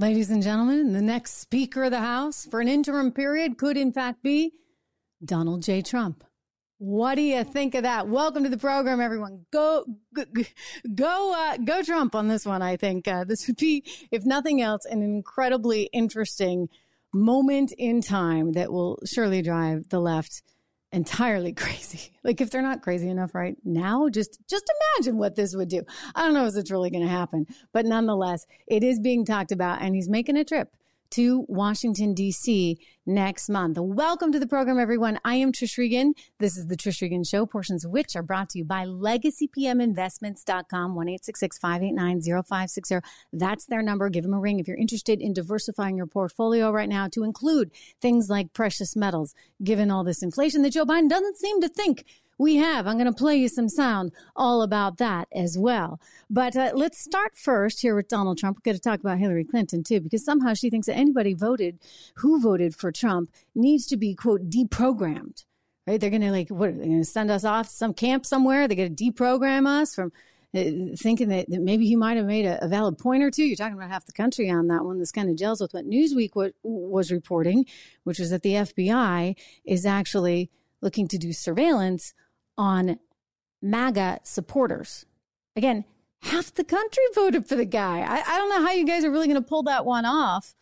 Ladies and gentlemen, the next Speaker of the House for an interim period could, in fact, be Donald J. Trump. What do you think of that? Welcome to the program, everyone. Go, go, go, uh, go Trump on this one. I think uh, this would be, if nothing else, an incredibly interesting moment in time that will surely drive the left entirely crazy. Like if they're not crazy enough right now, just just imagine what this would do. I don't know if it's really going to happen, but nonetheless, it is being talked about and he's making a trip to Washington, D.C. next month. Welcome to the program, everyone. I am Trish Regan. This is the Trish Regan Show, portions of which are brought to you by LegacyPMInvestments.com, 1-866-589-0560. That's their number. Give them a ring if you're interested in diversifying your portfolio right now to include things like precious metals, given all this inflation that Joe Biden doesn't seem to think we have. I'm going to play you some sound all about that as well. But uh, let's start first here with Donald Trump. We're going to talk about Hillary Clinton too, because somehow she thinks that anybody voted who voted for Trump needs to be quote deprogrammed. Right? They're going to like what? They're going to send us off to some camp somewhere. They're going to deprogram us from uh, thinking that, that, maybe he might have made a, a, valid point or two. You're talking about half the country on that one. This kind of gels with what Newsweek w- was reporting, which was that the FBI is actually looking to do surveillance on MAGA supporters. Again, half the country voted for the guy. I, I don't know how you guys are really going to pull that one off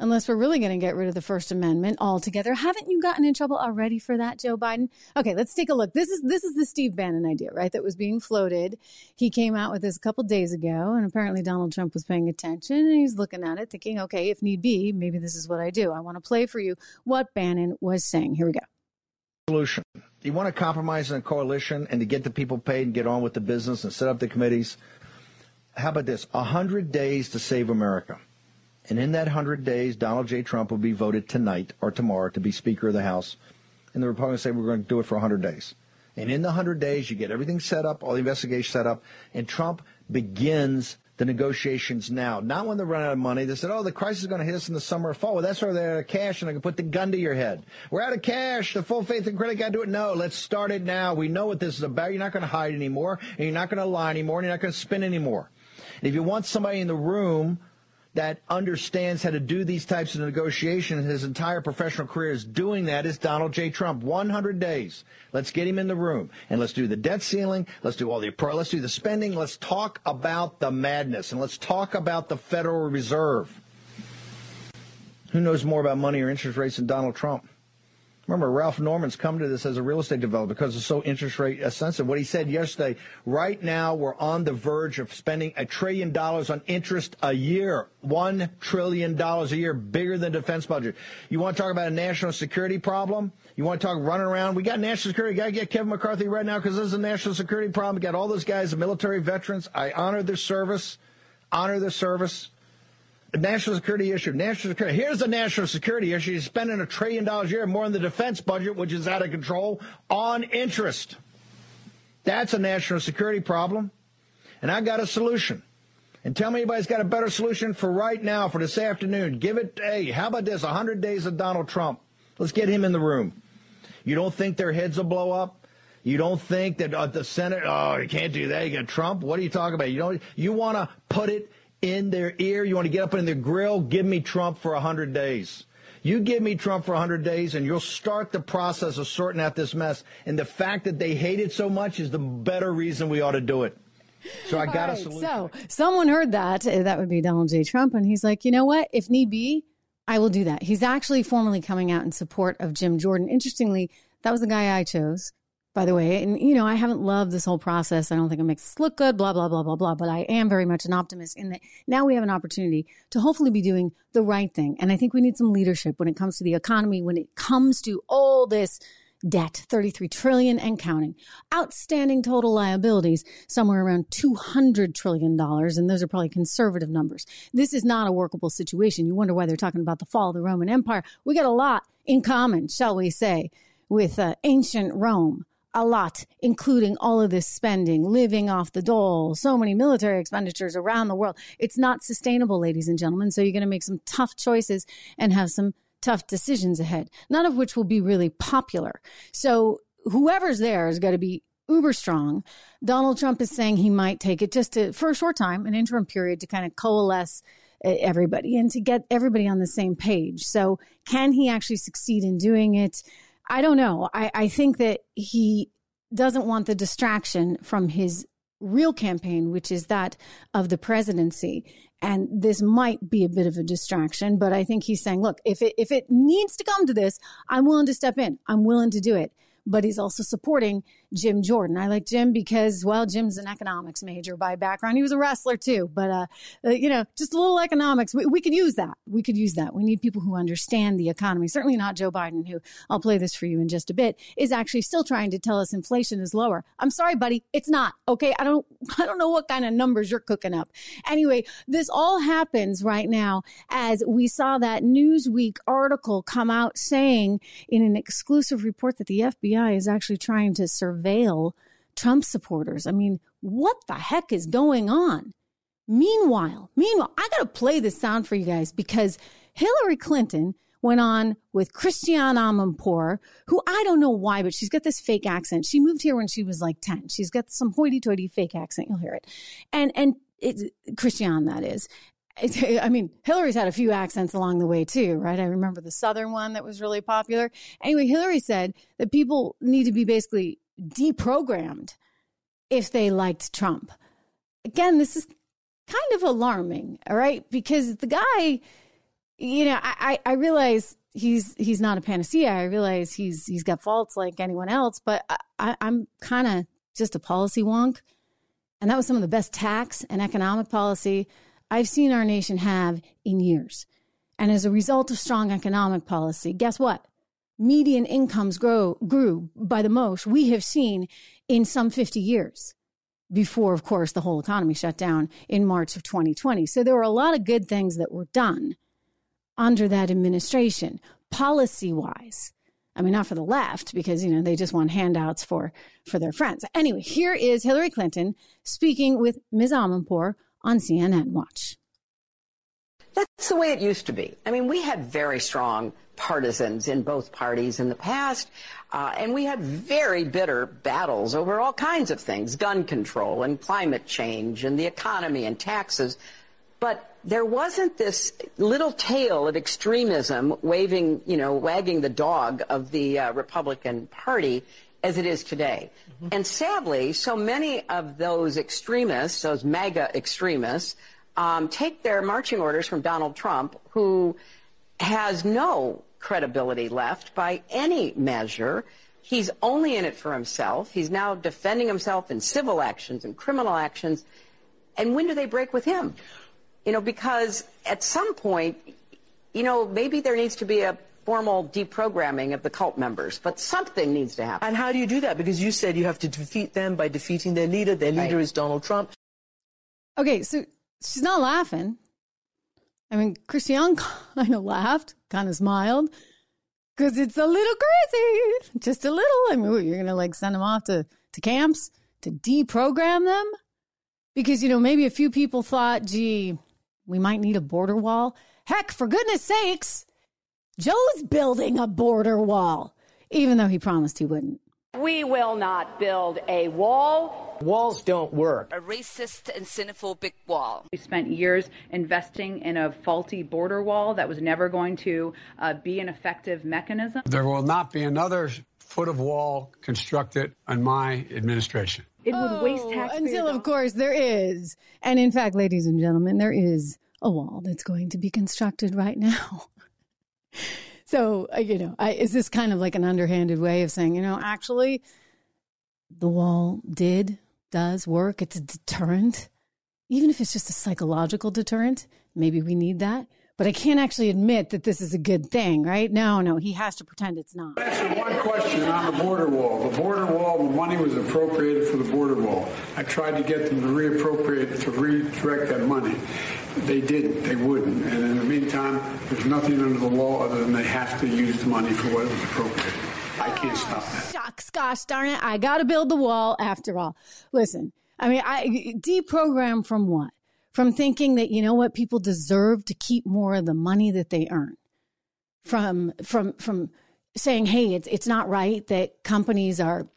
unless we're really going to get rid of the First Amendment altogether. Haven't you gotten in trouble already for that, Joe Biden? Okay, let's take a look. This is this is the Steve Bannon idea, right? That was being floated. He came out with this a couple days ago, and apparently Donald Trump was paying attention and he's looking at it, thinking, okay, if need be, maybe this is what I do. I want to play for you what Bannon was saying. Here we go. Solution you want to compromise in a coalition and to get the people paid and get on with the business and set up the committees. How about this? A hundred days to save America. And in that hundred days, Donald J. Trump will be voted tonight or tomorrow to be Speaker of the House. And the Republicans say we're going to do it for 100 days. And in the 100 days, you get everything set up, all the investigations set up, and Trump begins the negotiations now, not when they run out of money. They said, oh, the crisis is going to hit us in the summer or fall. Well, that's where they're out of cash and I can put the gun to your head. We're out of cash. The full faith and credit got to do it. No, let's start it now. We know what this is about. You're not going to hide anymore and you're not going to lie anymore and you're not going to spin anymore. And if you want somebody in the room that understands how to do these types of negotiations. His entire professional career is doing that is Donald J. Trump. 100 days. Let's get him in the room and let's do the debt ceiling. Let's do all the, let's do the spending. Let's talk about the madness and let's talk about the Federal Reserve. Who knows more about money or interest rates than Donald Trump? Remember, Ralph Norman's come to this as a real estate developer because it's so interest rate sensitive. What he said yesterday, right now we're on the verge of spending a trillion dollars on interest a year. One trillion dollars a year, bigger than defense budget. You want to talk about a national security problem? You want to talk running around? We got national security. Got to get Kevin McCarthy right now because this is a national security problem. We got all those guys, the military veterans. I honor their service. Honor their service national security issue. National security. Here's the national security issue. You're spending a trillion dollars a year more in the defense budget, which is out of control, on interest. That's a national security problem. And I got a solution. And tell me anybody's got a better solution for right now, for this afternoon. Give it, hey, how about this? 100 days of Donald Trump. Let's get him in the room. You don't think their heads will blow up? You don't think that uh, the Senate, oh, you can't do that. You got Trump. What are you talking about? You don't, you want to put it in their ear. You want to get up in their grill? Give me Trump for 100 days. You give me Trump for 100 days and you'll start the process of sorting out this mess. And the fact that they hate it so much is the better reason we ought to do it. So I got right, a solution. So someone heard that. Uh, that would be Donald J. Trump. And he's like, you know what? If need be, I will do that. He's actually formally coming out in support of Jim Jordan. Interestingly, that was the guy I chose by the way. And, you know, I haven't loved this whole process. I don't think it makes us look good, blah, blah, blah, blah, blah. But I am very much an optimist in that now we have an opportunity to hopefully be doing the right thing. And I think we need some leadership when it comes to the economy, when it comes to all this debt, 33 trillion and counting, outstanding total liabilities, somewhere around 200 trillion dollars. And those are probably conservative numbers. This is not a workable situation. You wonder why they're talking about the fall of the Roman Empire. We got a lot in common, shall we say, with uh, ancient Rome a lot, including all of this spending, living off the dole, so many military expenditures around the world. It's not sustainable, ladies and gentlemen. So you're going to make some tough choices and have some tough decisions ahead, none of which will be really popular. So whoever's there is going to be uber strong. Donald Trump is saying he might take it just to, for a short time, an interim period to kind of coalesce uh, everybody and to get everybody on the same page. So, can he actually succeed in doing it? I don't know. I, I think that he doesn't want the distraction from his real campaign, which is that of the presidency. And this might be a bit of a distraction, but I think he's saying, look, if it, if it needs to come to this, I'm willing to step in. I'm willing to do it but he's also supporting Jim Jordan. I like Jim because, well, Jim's an economics major by background. He was a wrestler too, but, uh, uh, you know, just a little economics. We, we, could use that. We could use that. We need people who understand the economy. Certainly not Joe Biden, who I'll play this for you in just a bit, is actually still trying to tell us inflation is lower. I'm sorry, buddy. It's not. Okay. I don't, I don't know what kind of numbers you're cooking up. Anyway, this all happens right now as we saw that Newsweek article come out saying in an exclusive report that the FBI FBI is actually trying to surveil Trump supporters. I mean, what the heck is going on? Meanwhile, meanwhile, I got to play this sound for you guys because Hillary Clinton went on with Christiane Amanpour, who I don't know why, but she's got this fake accent. She moved here when she was like 10. She's got some hoity-toity fake accent. You'll hear it. And, and it's Christiane, that is. I mean, Hillary's had a few accents along the way too, right? I remember the Southern one that was really popular. Anyway, Hillary said that people need to be basically deprogrammed if they liked Trump. Again, this is kind of alarming, all right? Because the guy, you know, I, I realize he's he's not a panacea. I realize he's he's got faults like anyone else, but I, I'm kind of just a policy wonk. And that was some of the best tax and economic policy I've seen our nation have in years. And as a result of strong economic policy, guess what? Median incomes grow, grew by the most we have seen in some 50 years before, of course, the whole economy shut down in March of 2020. So there were a lot of good things that were done under that administration, policy wise. I mean, not for the left because, you know, they just want handouts for, for their friends. Anyway, here is Hillary Clinton speaking with Ms. Amanpour on CNN Watch. That's the way it used to be. I mean, we had very strong partisans in both parties in the past, uh, and we had very bitter battles over all kinds of things gun control and climate change and the economy and taxes. But there wasn't this little tail of extremism waving, you know, wagging the dog of the uh, Republican Party as it is today. Mm-hmm. And sadly, so many of those extremists, those MAGA extremists, um, take their marching orders from Donald Trump, who has no credibility left by any measure. He's only in it for himself. He's now defending himself in civil actions and criminal actions. And when do they break with him? You know, because at some point, you know, maybe there needs to be a formal deprogramming of the cult members, but something needs to happen. And how do you do that? Because you said you have to defeat them by defeating their leader. Their leader right. is Donald Trump. Okay, so she's not laughing. I mean, Christiane kind of laughed, kind of smiled, because it's a little crazy, just a little. I mean, you're gonna like send them off to to camps to deprogram them, because you know maybe a few people thought, gee, we might need a border wall. Heck, for goodness sakes, Joe's building a border wall, even though he promised he wouldn't. We will not build a wall. Walls don't work. A racist and xenophobic wall. We spent years investing in a faulty border wall that was never going to uh, be an effective mechanism. There will not be another foot of wall constructed on my administration. It would oh, waste taxpayers. Until, of course, there is. And in fact, ladies and gentlemen, there is a wall that's going to be constructed right now. so, you know, I, is this kind of like an underhanded way of saying, you know, actually, the wall did, does work. It's a deterrent. Even if it's just a psychological deterrent, maybe we need that but I can't actually admit that this is a good thing, right? No, no, he has to pretend it's not. Answer one question on the border wall. The border wall, the money was appropriated for the border wall. I tried to get them to reappropriate, to redirect that money. They didn't. They wouldn't. And in the meantime, there's nothing under the law other than they have to use the money for what was appropriated. I can't stop that. Shucks, gosh darn it. I got to build the wall after all. Listen, I mean, I deprogram from what? From thinking that, you know what, people deserve to keep more of the money that they earn. From, from, from saying, hey, it's, it's not right that companies are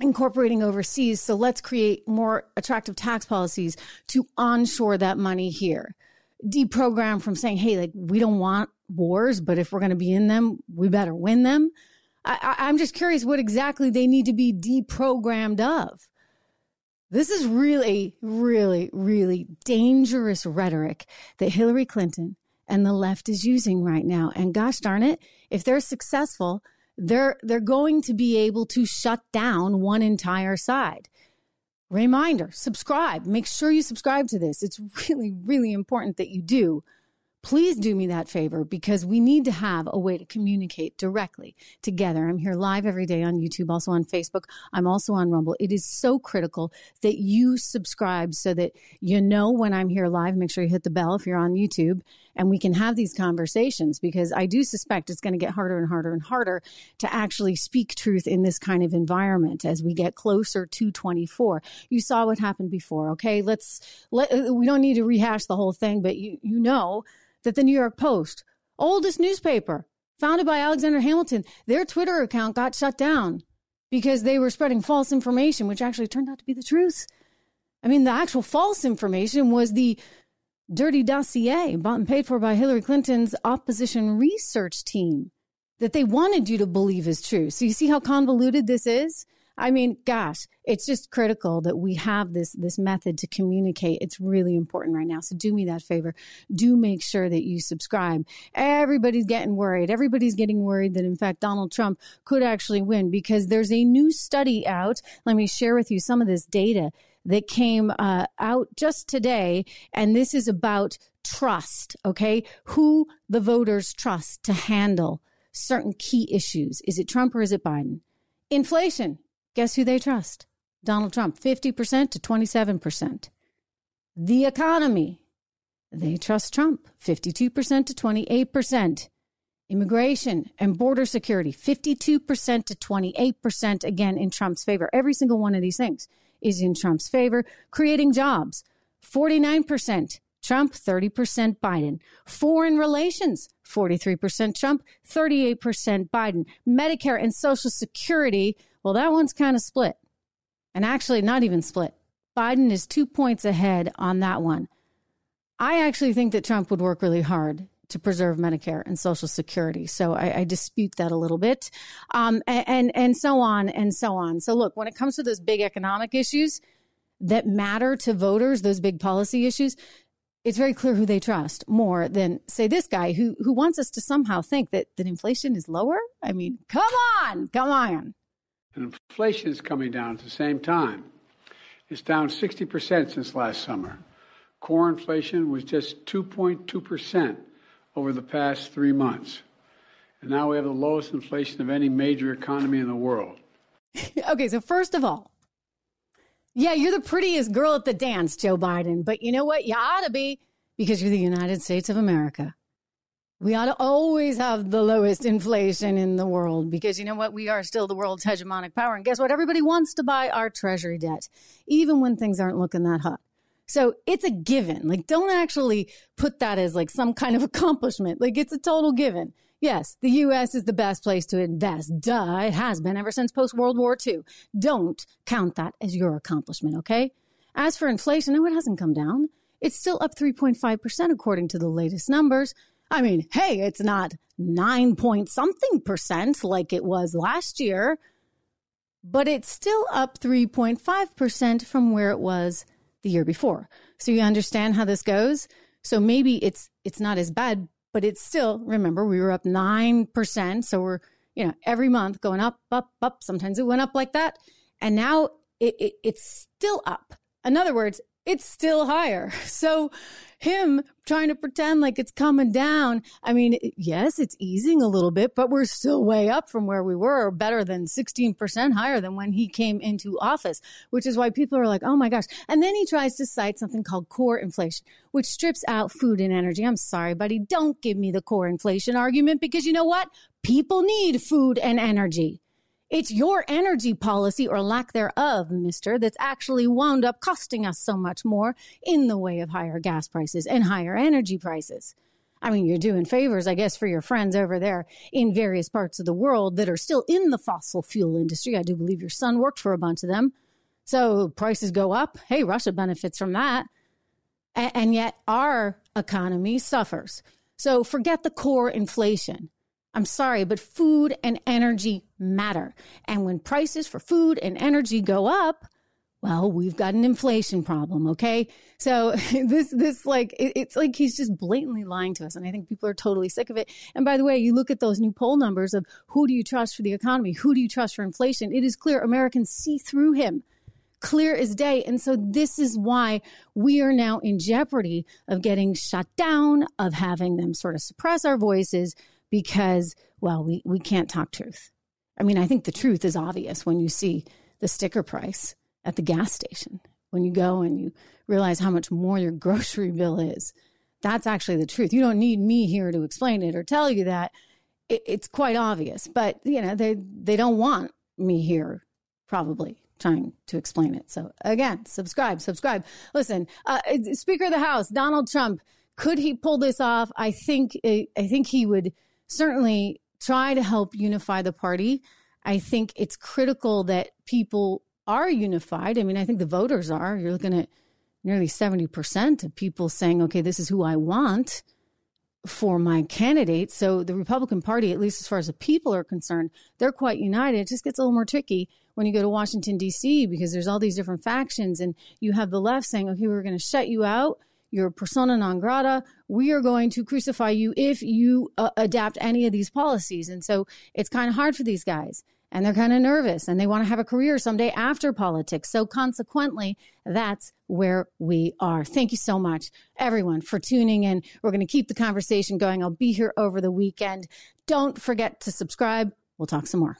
incorporating overseas. So let's create more attractive tax policies to onshore that money here. Deprogram from saying, hey, like we don't want wars, but if we're going to be in them, we better win them. I, I'm just curious what exactly they need to be deprogrammed of. This is really, really, really dangerous rhetoric that Hillary Clinton and the left is using right now. And gosh darn it, if they're successful, they're they're going to be able to shut down one entire side. Reminder, subscribe. Make sure you subscribe to this. It's really really important that you do please do me that favor because we need to have a way to communicate directly together. I'm here live every day on YouTube, also on Facebook. I'm also on Rumble. It is so critical that you subscribe so that you know when I'm here live. Make sure you hit the bell if you're on YouTube and we can have these conversations because I do suspect it's going to get harder and harder and harder to actually speak truth in this kind of environment as we get closer to 24. You saw what happened before, okay? Let's let we don't need to rehash the whole thing, but you you know that the New York Post, oldest newspaper, founded by Alexander Hamilton, their Twitter account got shut down because they were spreading false information, which actually turned out to be the truth. I mean, the actual false information was the dirty dossier bought and paid for by Hillary Clinton's opposition research team that they wanted you to believe is true. So you see how convoluted this is? I mean, gosh, it's just critical that we have this this method to communicate. It's really important right now. So do me that favor. Do make sure that you subscribe. Everybody's getting worried. Everybody's getting worried that in fact Donald Trump could actually win because there's a new study out. Let me share with you some of this data that came uh, out just today, and this is about trust. Okay, who the voters trust to handle certain key issues. Is it Trump or is it Biden? Inflation Guess who they trust? Donald Trump, 50% to 27%. The economy, they trust Trump, 52% to 28%. Immigration and border security, 52% to 28%, again, in Trump's favor. Every single one of these things is in Trump's favor. Creating jobs, 49% Trump, 30% Biden. Foreign relations, 43% Trump, 38% Biden. Medicare and Social Security, well, that one's kind of split. And actually, not even split. Biden is two points ahead on that one. I actually think that Trump would work really hard to preserve Medicare and Social Security. So I, I dispute that a little bit, um, and, and and so on and so on. So look, when it comes to those big economic issues that matter to voters, those big policy issues, it's very clear who they trust more than say this guy who who wants us to somehow think that that inflation is lower. I mean, come on, come on. And inflation is coming down at the same time. It's down 60% since last summer. Core inflation was just 2.2% over the past three months. And now we have the lowest inflation of any major economy in the world. okay, so first of all, yeah, you're the prettiest girl at the dance, Joe Biden. But you know what? You ought to be because you're the United States of America. We ought to always have the lowest inflation in the world because you know what? We are still the world's hegemonic power. And guess what? Everybody wants to buy our treasury debt, even when things aren't looking that hot. So it's a given. Like, don't actually put that as like some kind of accomplishment. Like, it's a total given. Yes, the U.S. is the best place to invest. Duh, it has been ever since post World War II. Don't count that as your accomplishment, okay? As for inflation, no, it hasn't come down. It's still up 3.5% according to the latest numbers. I mean, hey, it's not nine point something percent like it was last year, but it's still up 3.5% from where it was the year before. So you understand how this goes? So maybe it's it's not as bad, but it's still, remember, we were up 9%, so we're, you know, every month going up, up, up. Sometimes it went up like that, and now it, it it's still up. In other words, it's still higher. So him trying to pretend like it's coming down. I mean, yes, it's easing a little bit, but we're still way up from where we were, better than 16% higher than when he came into office, which is why people are like, oh my gosh. And then he tries to cite something called core inflation, which strips out food and energy. I'm sorry, buddy. Don't give me the core inflation argument because you know what? People need food and energy. It's your energy policy or lack thereof, mister, that's actually wound up costing us so much more in the way of higher gas prices and higher energy prices. I mean, you're doing favors, I guess, for your friends over there in various parts of the world that are still in the fossil fuel industry. I do believe your son worked for a bunch of them. So prices go up. Hey, Russia benefits from that. And yet our economy suffers. So forget the core inflation. I'm sorry, but food and energy matter. And when prices for food and energy go up, well, we've got an inflation problem, okay? So this, this like, it, it's like he's just blatantly lying to us. And I think people are totally sick of it. And by the way, you look at those new poll numbers of who do you trust for the economy? Who do you trust for inflation? It is clear Americans see through him clear as day. And so this is why we are now in jeopardy of getting shut down, of having them sort of suppress our voices because, well, we, we can't talk truth. I mean, I think the truth is obvious when you see the sticker price at the gas station, when you go and you realize how much more your grocery bill is. That's actually the truth. You don't need me here to explain it or tell you that. It, it's quite obvious, but you know they they don't want me here probably trying to explain it. So again, subscribe, subscribe. Listen, uh, Speaker of the House Donald Trump, could he pull this off? I think I think he would certainly try to help unify the party. I think it's critical that people are unified. I mean, I think the voters are. You're looking at nearly 70% of people saying, okay, this is who I want for my candidate. So the Republican Party, at least as far as the people are concerned, they're quite united. It just gets a little more tricky when you go to Washington, D.C., because there's all these different factions, and you have the left saying, okay, we're going to shut you out. You're persona non grata. We are going to crucify you if you uh, adapt any of these policies. And so it's kind of hard for these guys and they're kind of nervous and they want to have a career someday after politics. So consequently, that's where we are. Thank you so much, everyone, for tuning in. We're going to keep the conversation going. I'll be here over the weekend. Don't forget to subscribe. We'll talk some more.